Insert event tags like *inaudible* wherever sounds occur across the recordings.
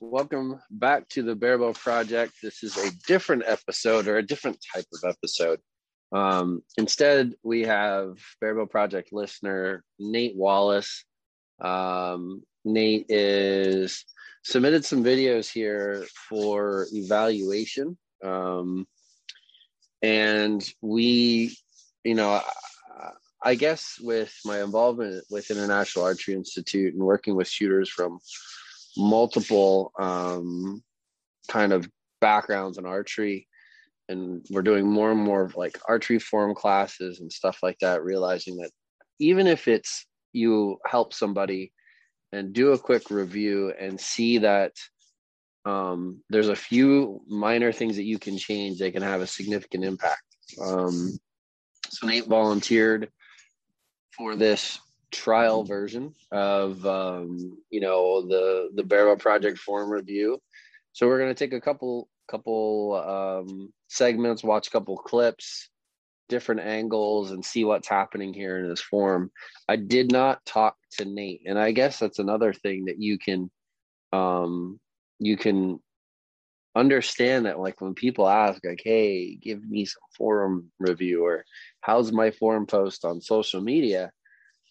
welcome back to the Barebow Project. This is a different episode or a different type of episode. Um, instead, we have Barebow Project listener Nate Wallace. Um, Nate is submitted some videos here for evaluation. Um, and we, you know, I guess with my involvement with International Archery Institute and working with shooters from multiple um, kind of backgrounds in archery, and we're doing more and more of like archery form classes and stuff like that, realizing that even if it's you help somebody and do a quick review and see that um, there's a few minor things that you can change, they can have a significant impact. Um, so Nate volunteered for this trial version of um, you know the the Barebow Project forum review. So we're going to take a couple couple um, segments, watch a couple clips, different angles, and see what's happening here in this forum. I did not talk to Nate, and I guess that's another thing that you can um, you can understand that like when people ask like hey give me some forum review or how's my forum post on social media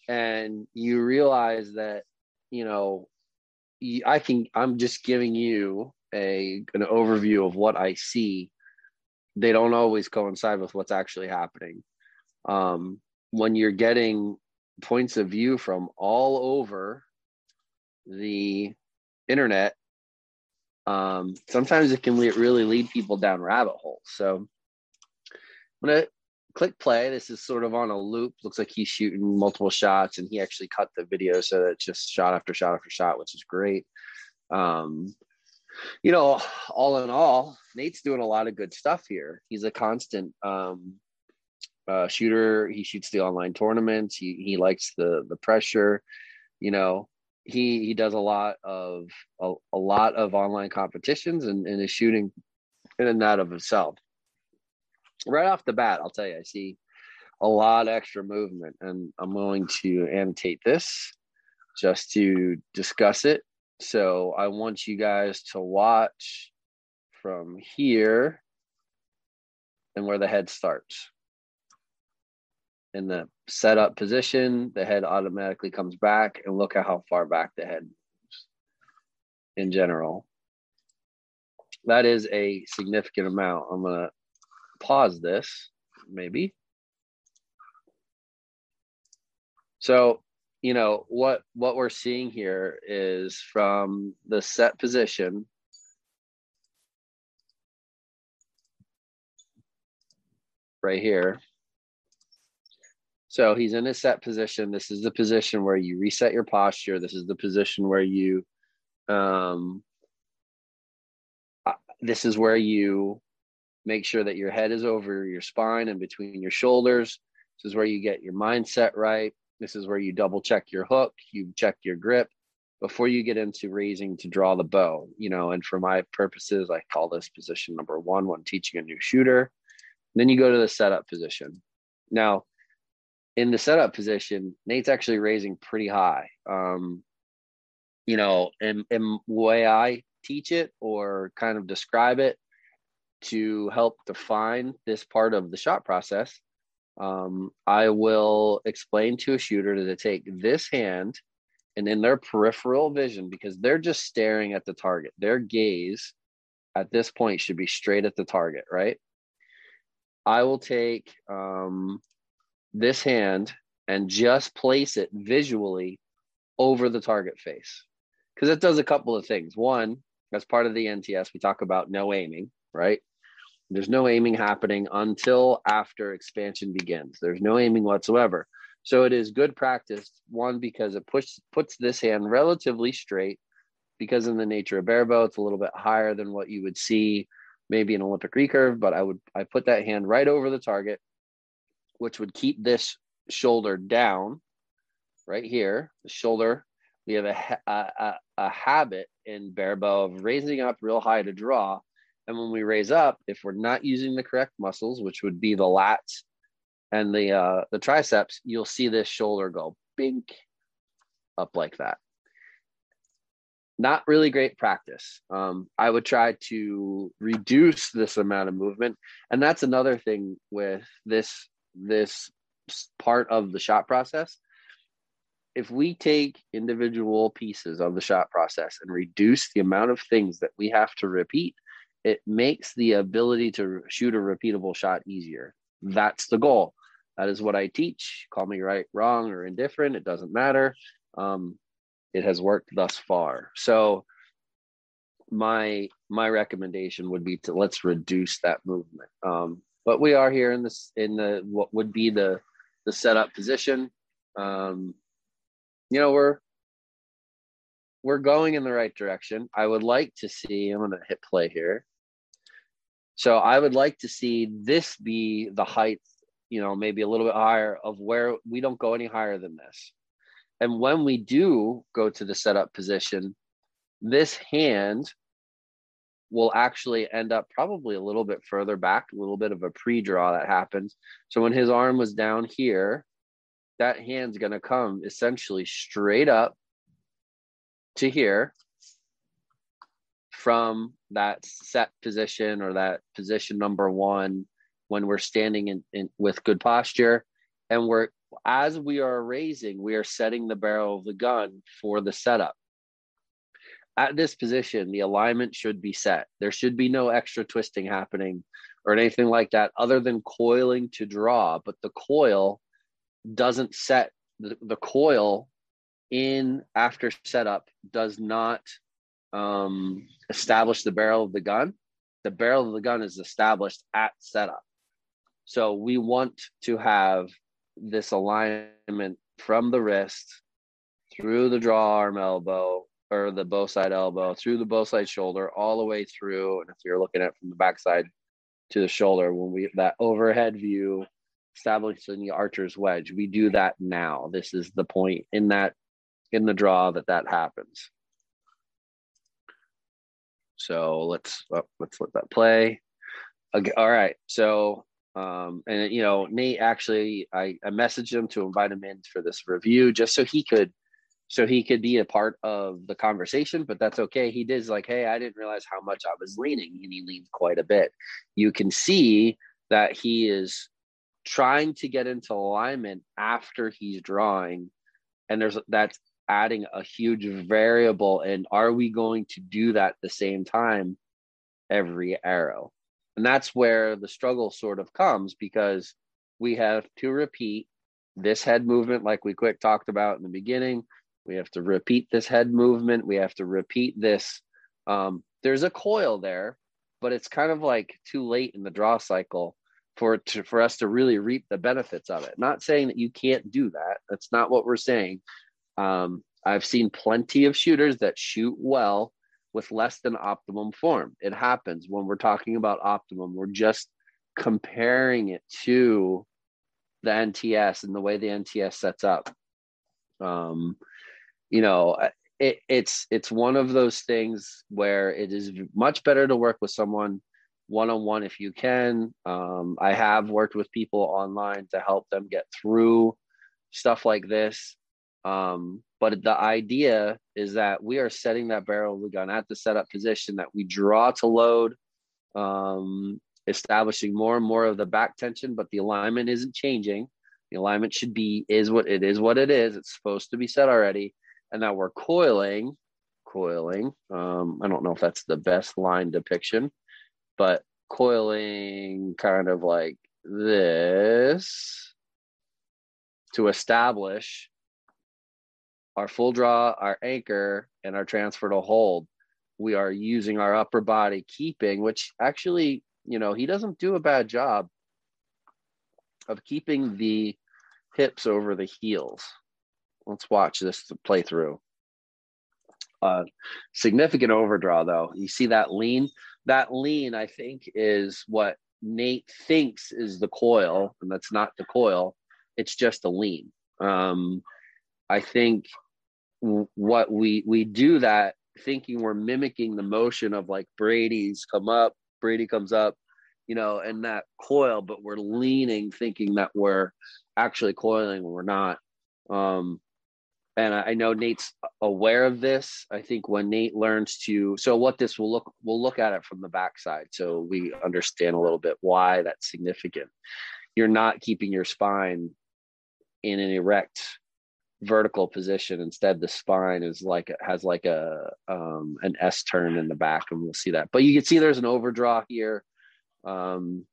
and you realize that you know i can i'm just giving you a an overview of what i see they don't always coincide with what's actually happening um, when you're getting points of view from all over the internet um, sometimes it can really lead people down rabbit holes. So I'm gonna click play. This is sort of on a loop. Looks like he's shooting multiple shots, and he actually cut the video so that it's just shot after shot after shot, which is great. Um, you know, all in all, Nate's doing a lot of good stuff here. He's a constant um, uh, shooter. He shoots the online tournaments. He he likes the the pressure. You know, he he does a lot of a, a lot of online competitions and, and is shooting in and out of himself. Right off the bat, I'll tell you, I see a lot of extra movement, and I'm going to annotate this just to discuss it. So I want you guys to watch from here and where the head starts in the setup position, the head automatically comes back and look at how far back the head moves in general. That is a significant amount. I'm going to pause this, maybe. So, you know, what what we're seeing here is from the set position right here so he's in a set position. This is the position where you reset your posture. This is the position where you, um, uh, this is where you make sure that your head is over your spine and between your shoulders. This is where you get your mindset right. This is where you double check your hook, you check your grip before you get into raising to draw the bow. You know, and for my purposes, I call this position number one when teaching a new shooter. then you go to the setup position. Now, in the setup position, Nate's actually raising pretty high. Um, you know, and, and way I teach it or kind of describe it to help define this part of the shot process, um, I will explain to a shooter to take this hand and in their peripheral vision, because they're just staring at the target, their gaze at this point should be straight at the target, right? I will take um, this hand and just place it visually over the target face. Because it does a couple of things. One, as part of the NTS, we talk about no aiming, right? There's no aiming happening until after expansion begins. There's no aiming whatsoever. So it is good practice, one, because it push, puts this hand relatively straight, because in the nature of barebow, it's a little bit higher than what you would see maybe an Olympic recurve, but I would I put that hand right over the target which would keep this shoulder down right here, the shoulder. We have a, a, a habit in barebow of raising up real high to draw. And when we raise up, if we're not using the correct muscles, which would be the lats and the uh, the triceps, you'll see this shoulder go bink up like that. not really great practice. Um, I would try to reduce this amount of movement, and that's another thing with this this part of the shot process. If we take individual pieces of the shot process and reduce the amount of things that we have to repeat, it makes the ability to shoot a repeatable shot easier. That's the goal. That is what I teach. Call me right, wrong, or indifferent. It doesn't matter. Um, it has worked thus far. So my my recommendation would be to let's reduce that movement. Um, but we are here in this in the what would be the the setup position. Um, you know, we're we're going in the right direction. I would like to see. I'm going to hit play here. So I would like to see this be the height, you know, maybe a little bit higher of where we don't go any higher than this. And when we do go to the setup position, this hand will actually end up probably a little bit further back, a little bit of a pre-draw that happens. So when his arm was down here, that hand's going to come essentially straight up to here from that set position or that position number one when we're standing in, in with good posture and we're as we are raising, we are setting the barrel of the gun for the setup. At this position, the alignment should be set. There should be no extra twisting happening or anything like that other than coiling to draw. But the coil doesn't set the, the coil in after setup does not um, establish the barrel of the gun. The barrel of the gun is established at setup. So we want to have this alignment from the wrist through the draw arm elbow or the bow side elbow through the bow side shoulder all the way through and if you're looking at from the backside to the shoulder when we that overhead view establishing the archer's wedge we do that now this is the point in that in the draw that that happens so let's oh, let's let that play okay, all right so um, and you know, Nate actually, I, I messaged him to invite him in for this review just so he could, so he could be a part of the conversation. But that's okay. He did like, hey, I didn't realize how much I was leaning, and he leaned quite a bit. You can see that he is trying to get into alignment after he's drawing, and there's that's adding a huge variable. And are we going to do that at the same time every arrow? And that's where the struggle sort of comes because we have to repeat this head movement, like we quick talked about in the beginning. We have to repeat this head movement. We have to repeat this. Um, there's a coil there, but it's kind of like too late in the draw cycle for to, for us to really reap the benefits of it. Not saying that you can't do that. That's not what we're saying. Um, I've seen plenty of shooters that shoot well with less than optimum form. It happens when we're talking about optimum. We're just comparing it to the NTS and the way the NTS sets up. Um, you know, it, it's it's one of those things where it is much better to work with someone one on one if you can. Um, I have worked with people online to help them get through stuff like this. Um, but the idea is that we are setting that barrel of the gun at the setup position that we draw to load, um, establishing more and more of the back tension, but the alignment isn't changing. The alignment should be is what it is what it is. It's supposed to be set already, and that we're coiling, coiling. Um, I don't know if that's the best line depiction, but coiling kind of like this to establish our full draw, our anchor, and our transfer to hold, we are using our upper body keeping, which actually, you know, he doesn't do a bad job of keeping the hips over the heels. Let's watch this play through. Uh, significant overdraw though. You see that lean? That lean, I think, is what Nate thinks is the coil, and that's not the coil. It's just a lean. Um, I think what we we do that thinking we're mimicking the motion of like Brady's come up, Brady comes up, you know, and that coil, but we're leaning, thinking that we're actually coiling, we're not. Um, and I know Nate's aware of this. I think when Nate learns to, so what this will look, we'll look at it from the backside, so we understand a little bit why that's significant. You're not keeping your spine in an erect vertical position. Instead, the spine is like has like a um, an S turn in the back, and we'll see that. But you can see there's an overdraw here, um,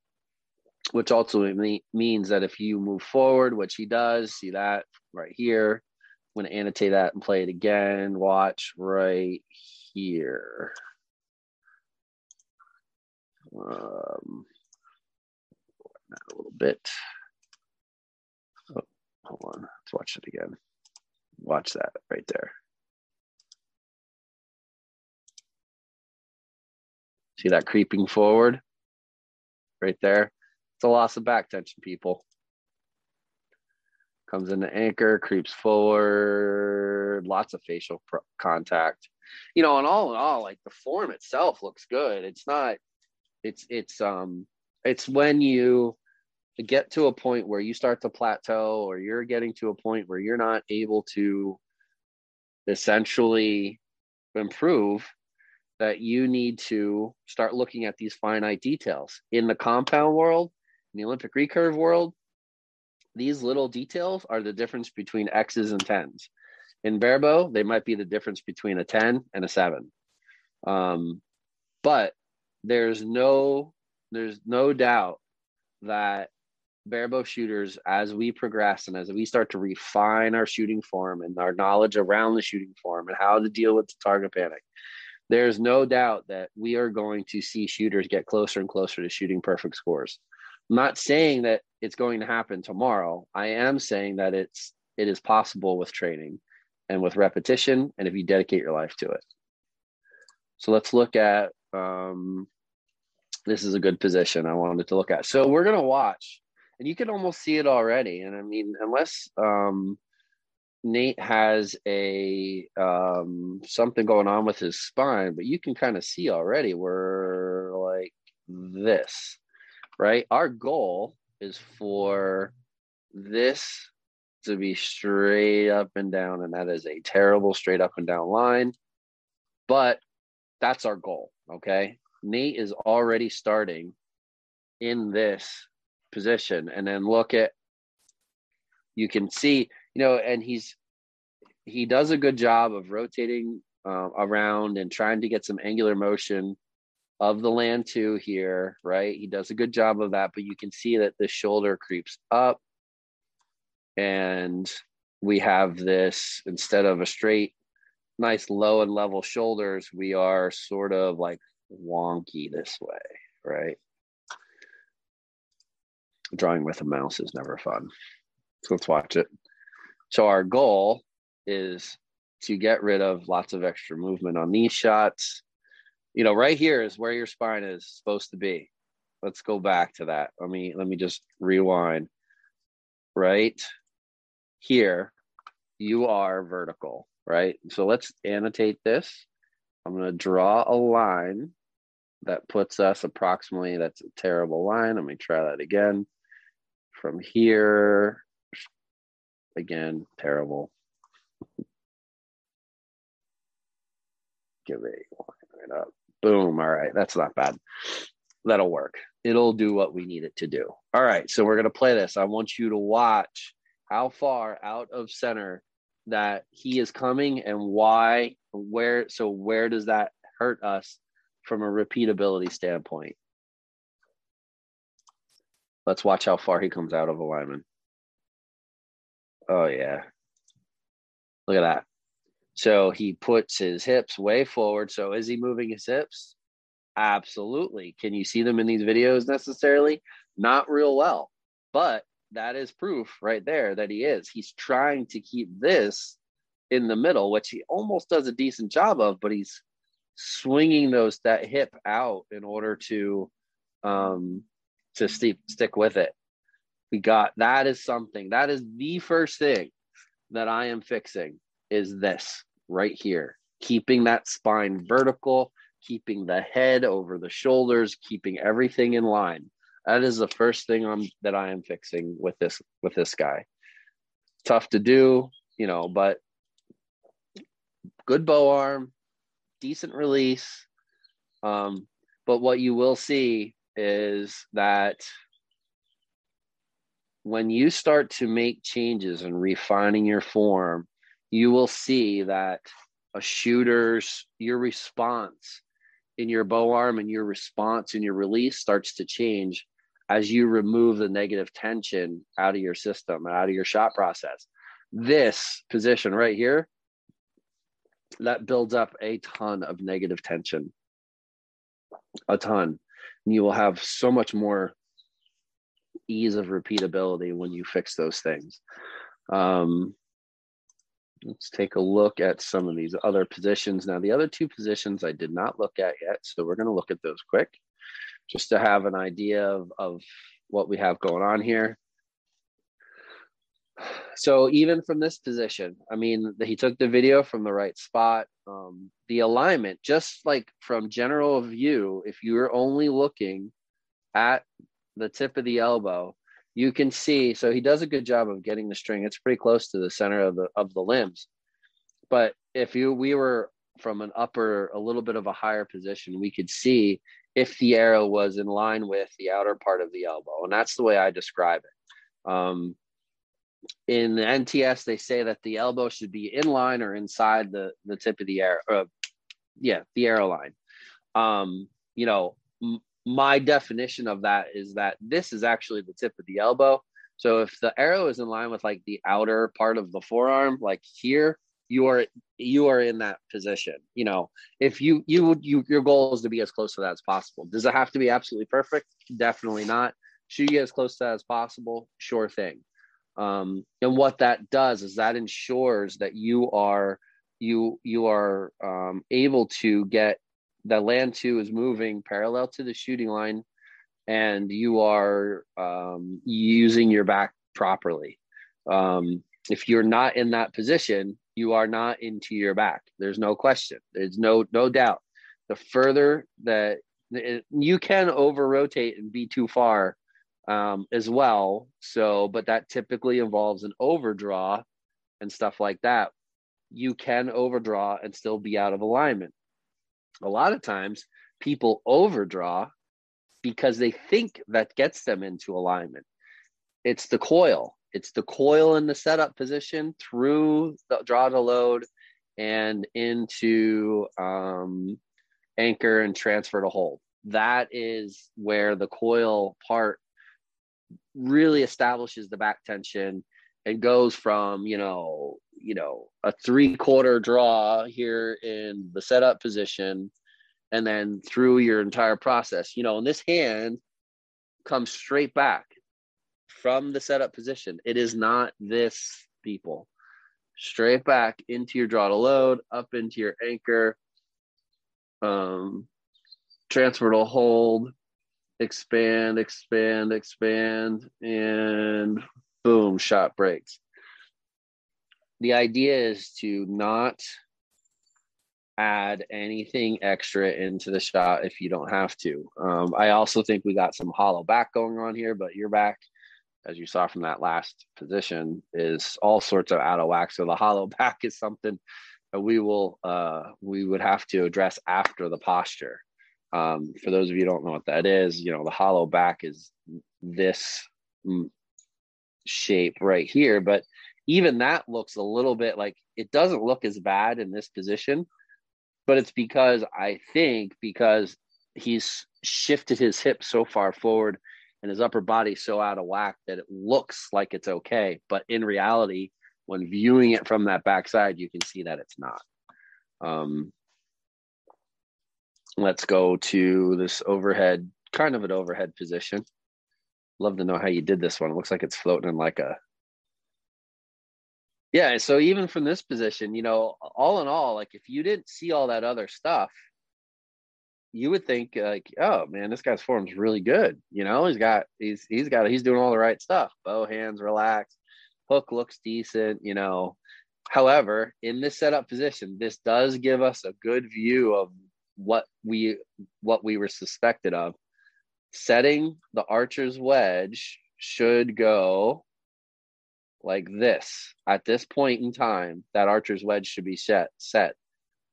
which ultimately means that if you move forward, which he does, see that right here. I'm going to annotate that and play it again. Watch right here. Um, a little bit. Oh, hold on. Let's watch it again. Watch that right there. See that creeping forward right there? It's a loss of back tension, people. Comes into anchor, creeps forward, lots of facial contact. You know, and all in all, like the form itself looks good. It's not, it's, it's, um, it's when you get to a point where you start to plateau or you're getting to a point where you're not able to essentially improve that you need to start looking at these finite details. In the compound world in the olympic recurve world these little details are the difference between x's and tens. In barebow they might be the difference between a 10 and a 7 um, but there's no there's no doubt that barebow shooters as we progress and as we start to refine our shooting form and our knowledge around the shooting form and how to deal with the target panic there's no doubt that we are going to see shooters get closer and closer to shooting perfect scores. I'm not saying that it's going to happen tomorrow. I am saying that it's it is possible with training and with repetition and if you dedicate your life to it. So let's look at um, this is a good position I wanted to look at. So we're gonna watch and you can almost see it already. And I mean, unless um, Nate has a um, something going on with his spine, but you can kind of see already we're like this, right? Our goal is for this to be straight up and down, and that is a terrible straight up and down line. But that's our goal, okay? Nate is already starting in this position and then look at you can see you know and he's he does a good job of rotating uh, around and trying to get some angular motion of the LAN 2 here right? He does a good job of that but you can see that the shoulder creeps up and we have this instead of a straight nice low and level shoulders we are sort of like wonky this way right drawing with a mouse is never fun. So let's watch it. So our goal is to get rid of lots of extra movement on these shots. You know, right here is where your spine is supposed to be. Let's go back to that. Let me let me just rewind. Right here, you are vertical, right? So let's annotate this. I'm going to draw a line that puts us approximately, that's a terrible line. Let me try that again from here. Again, terrible. Give line right up. Boom. All right. That's not bad. That'll work. It'll do what we need it to do. All right. So we're going to play this. I want you to watch how far out of center that he is coming and why, where. So, where does that hurt us from a repeatability standpoint? Let's watch how far he comes out of alignment. Oh, yeah. Look at that. So he puts his hips way forward. So is he moving his hips? Absolutely. Can you see them in these videos necessarily? Not real well, but that is proof right there that he is. He's trying to keep this in the middle, which he almost does a decent job of, but he's swinging those that hip out in order to um, to stick stick with it. We got that is something that is the first thing that I am fixing is this right here, keeping that spine vertical, keeping the head over the shoulders, keeping everything in line. That is the first thing I'm that I am fixing with this with this guy. Tough to do, you know, but good bow arm, decent release. Um, but what you will see is that when you start to make changes and refining your form, you will see that a shooter's your response in your bow arm and your response in your release starts to change as you remove the negative tension out of your system and out of your shot process. This position right here, that builds up a ton of negative tension. A ton. You will have so much more ease of repeatability when you fix those things. Um, let's take a look at some of these other positions. Now, the other two positions I did not look at yet, so we're going to look at those quick just to have an idea of, of what we have going on here. So even from this position, I mean, he took the video from the right spot. Um, the alignment, just like from general view, if you're only looking at the tip of the elbow, you can see. So he does a good job of getting the string. It's pretty close to the center of the of the limbs. But if you we were from an upper, a little bit of a higher position, we could see if the arrow was in line with the outer part of the elbow. And that's the way I describe it. Um, in the NTS, they say that the elbow should be in line or inside the, the tip of the arrow. Uh, yeah, the arrow line. Um, you know, m- my definition of that is that this is actually the tip of the elbow. So if the arrow is in line with like the outer part of the forearm, like here, you are you are in that position you know if you you would you your goal is to be as close to that as possible does it have to be absolutely perfect definitely not should you get as close to that as possible sure thing um, and what that does is that ensures that you are you you are um, able to get the LAN 2 is moving parallel to the shooting line and you are um, using your back properly um, if you're not in that position you are not into your back. There's no question. There's no no doubt. The further that it, you can over rotate and be too far um, as well. So, but that typically involves an overdraw and stuff like that. You can overdraw and still be out of alignment. A lot of times, people overdraw because they think that gets them into alignment. It's the coil it's the coil in the setup position through the draw to load and into um, anchor and transfer to hold. That is where the coil part really establishes the back tension and goes from you know you know a three quarter draw here in the setup position and then through your entire process you know and this hand comes straight back from the setup position. It is not this, people. Straight back into your draw to load, up into your anchor, um, transfer to hold, expand, expand, expand, and boom, shot breaks. The idea is to not add anything extra into the shot if you don't have to. Um, I also think we got some hollow back going on here, but your back as you saw from that last position, is all sorts of out of whack. So the hollow *laughs* back is something that we will uh, we would have to address after the posture. Um, for those of you don't know what that is, you know the hollow back is this shape right here, but even that looks a little bit like it doesn't look as bad in this position, but it's because I think because he's shifted his hip so far forward and his upper body so out of whack that it looks like it's okay. But in reality, when viewing it from that backside, you can see that it's not. Um, let's go to this overhead, kind of an overhead position. Love to know how you did this one. It looks like it's floating in like a. Yeah, so even from this position, you know, all in all, like if you didn't see all that other stuff, you would think like, oh man, this guy's form's really good. You know, he's got he's he's got he's doing all the right stuff. Bow hands relaxed, hook looks decent. You know, however, in this setup position, this does give us a good view of what we what we were suspected of. Setting the archer's wedge should go like this at this point in time. That archer's wedge should be set set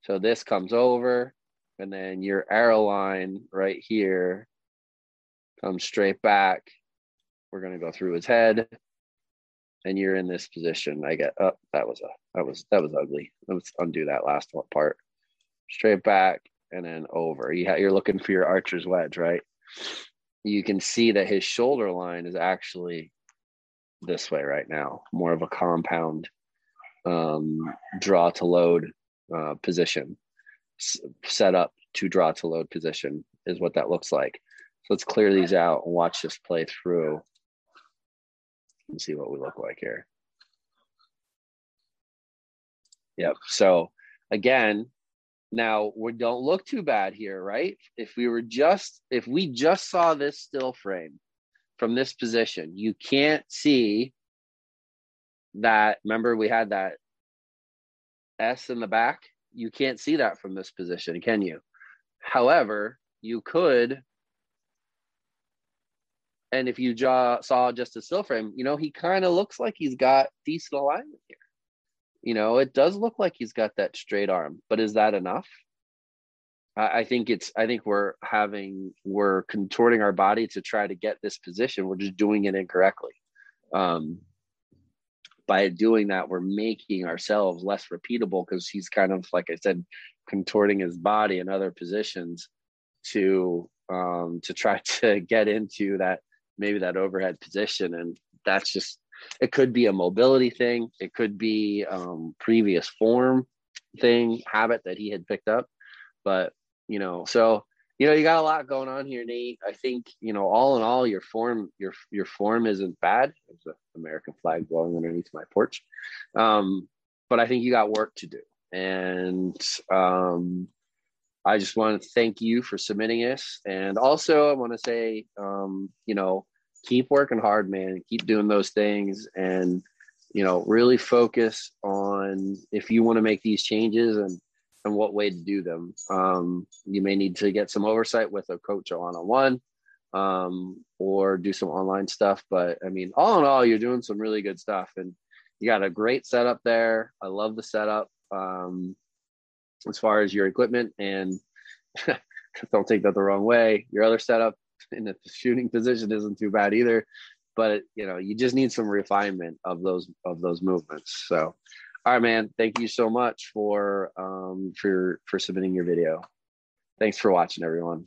So this comes over, and then your arrow line right here comes straight back. We're gonna go through his head, and you're in this position. I get up. Oh, that was a that was that was ugly. Let's undo that last part. Straight back and then over. You're looking for your archer's wedge, right? You can see that his shoulder line is actually this way right now, more of a compound um, draw to load uh, position, S- set up to draw to load position is what that looks like. So let's clear these out and watch this play through and see what we look like here. Yep. So again, now we don't look too bad here, right? If we were just if we just saw this still frame from this position, you can't see that. Remember, we had that S in the back. You can't see that from this position, can you? However, you could. And if you jaw, saw just a still frame, you know, he kind of looks like he's got decent alignment here. You know, it does look like he's got that straight arm, but is that enough? I, I think it's, I think we're having, we're contorting our body to try to get this position. We're just doing it incorrectly. Um, by doing that, we're making ourselves less repeatable because he's kind of, like I said, contorting his body in other positions to um, to try *laughs* to get into that maybe that overhead position, and that's just it could be a mobility thing, it could be um, previous form thing habit that he had picked up, but you know, so you know you got a lot going on here nate. I think you know all in all your form your your form isn't bad. There's an american flag blowing underneath my porch. Um, but i think you got work to do. And um, i just want to thank you for submitting this. And also i want to say um, you know keep working hard man keep doing those things and you know really focus on if you want to make these changes and and what way to do them. Um, you may need to get some oversight with a coach or one on one or do some online stuff. But I mean, all in all, you're doing some really good stuff and you got a great setup there. I love the setup um, as far as your equipment and *laughs* don't take that the wrong way. Your other setup *laughs* in the shooting position isn't too bad either but you know you just need some refinement of those of those movements so all right, man. Thank you so much for um, for for submitting your video. Thanks for watching, everyone.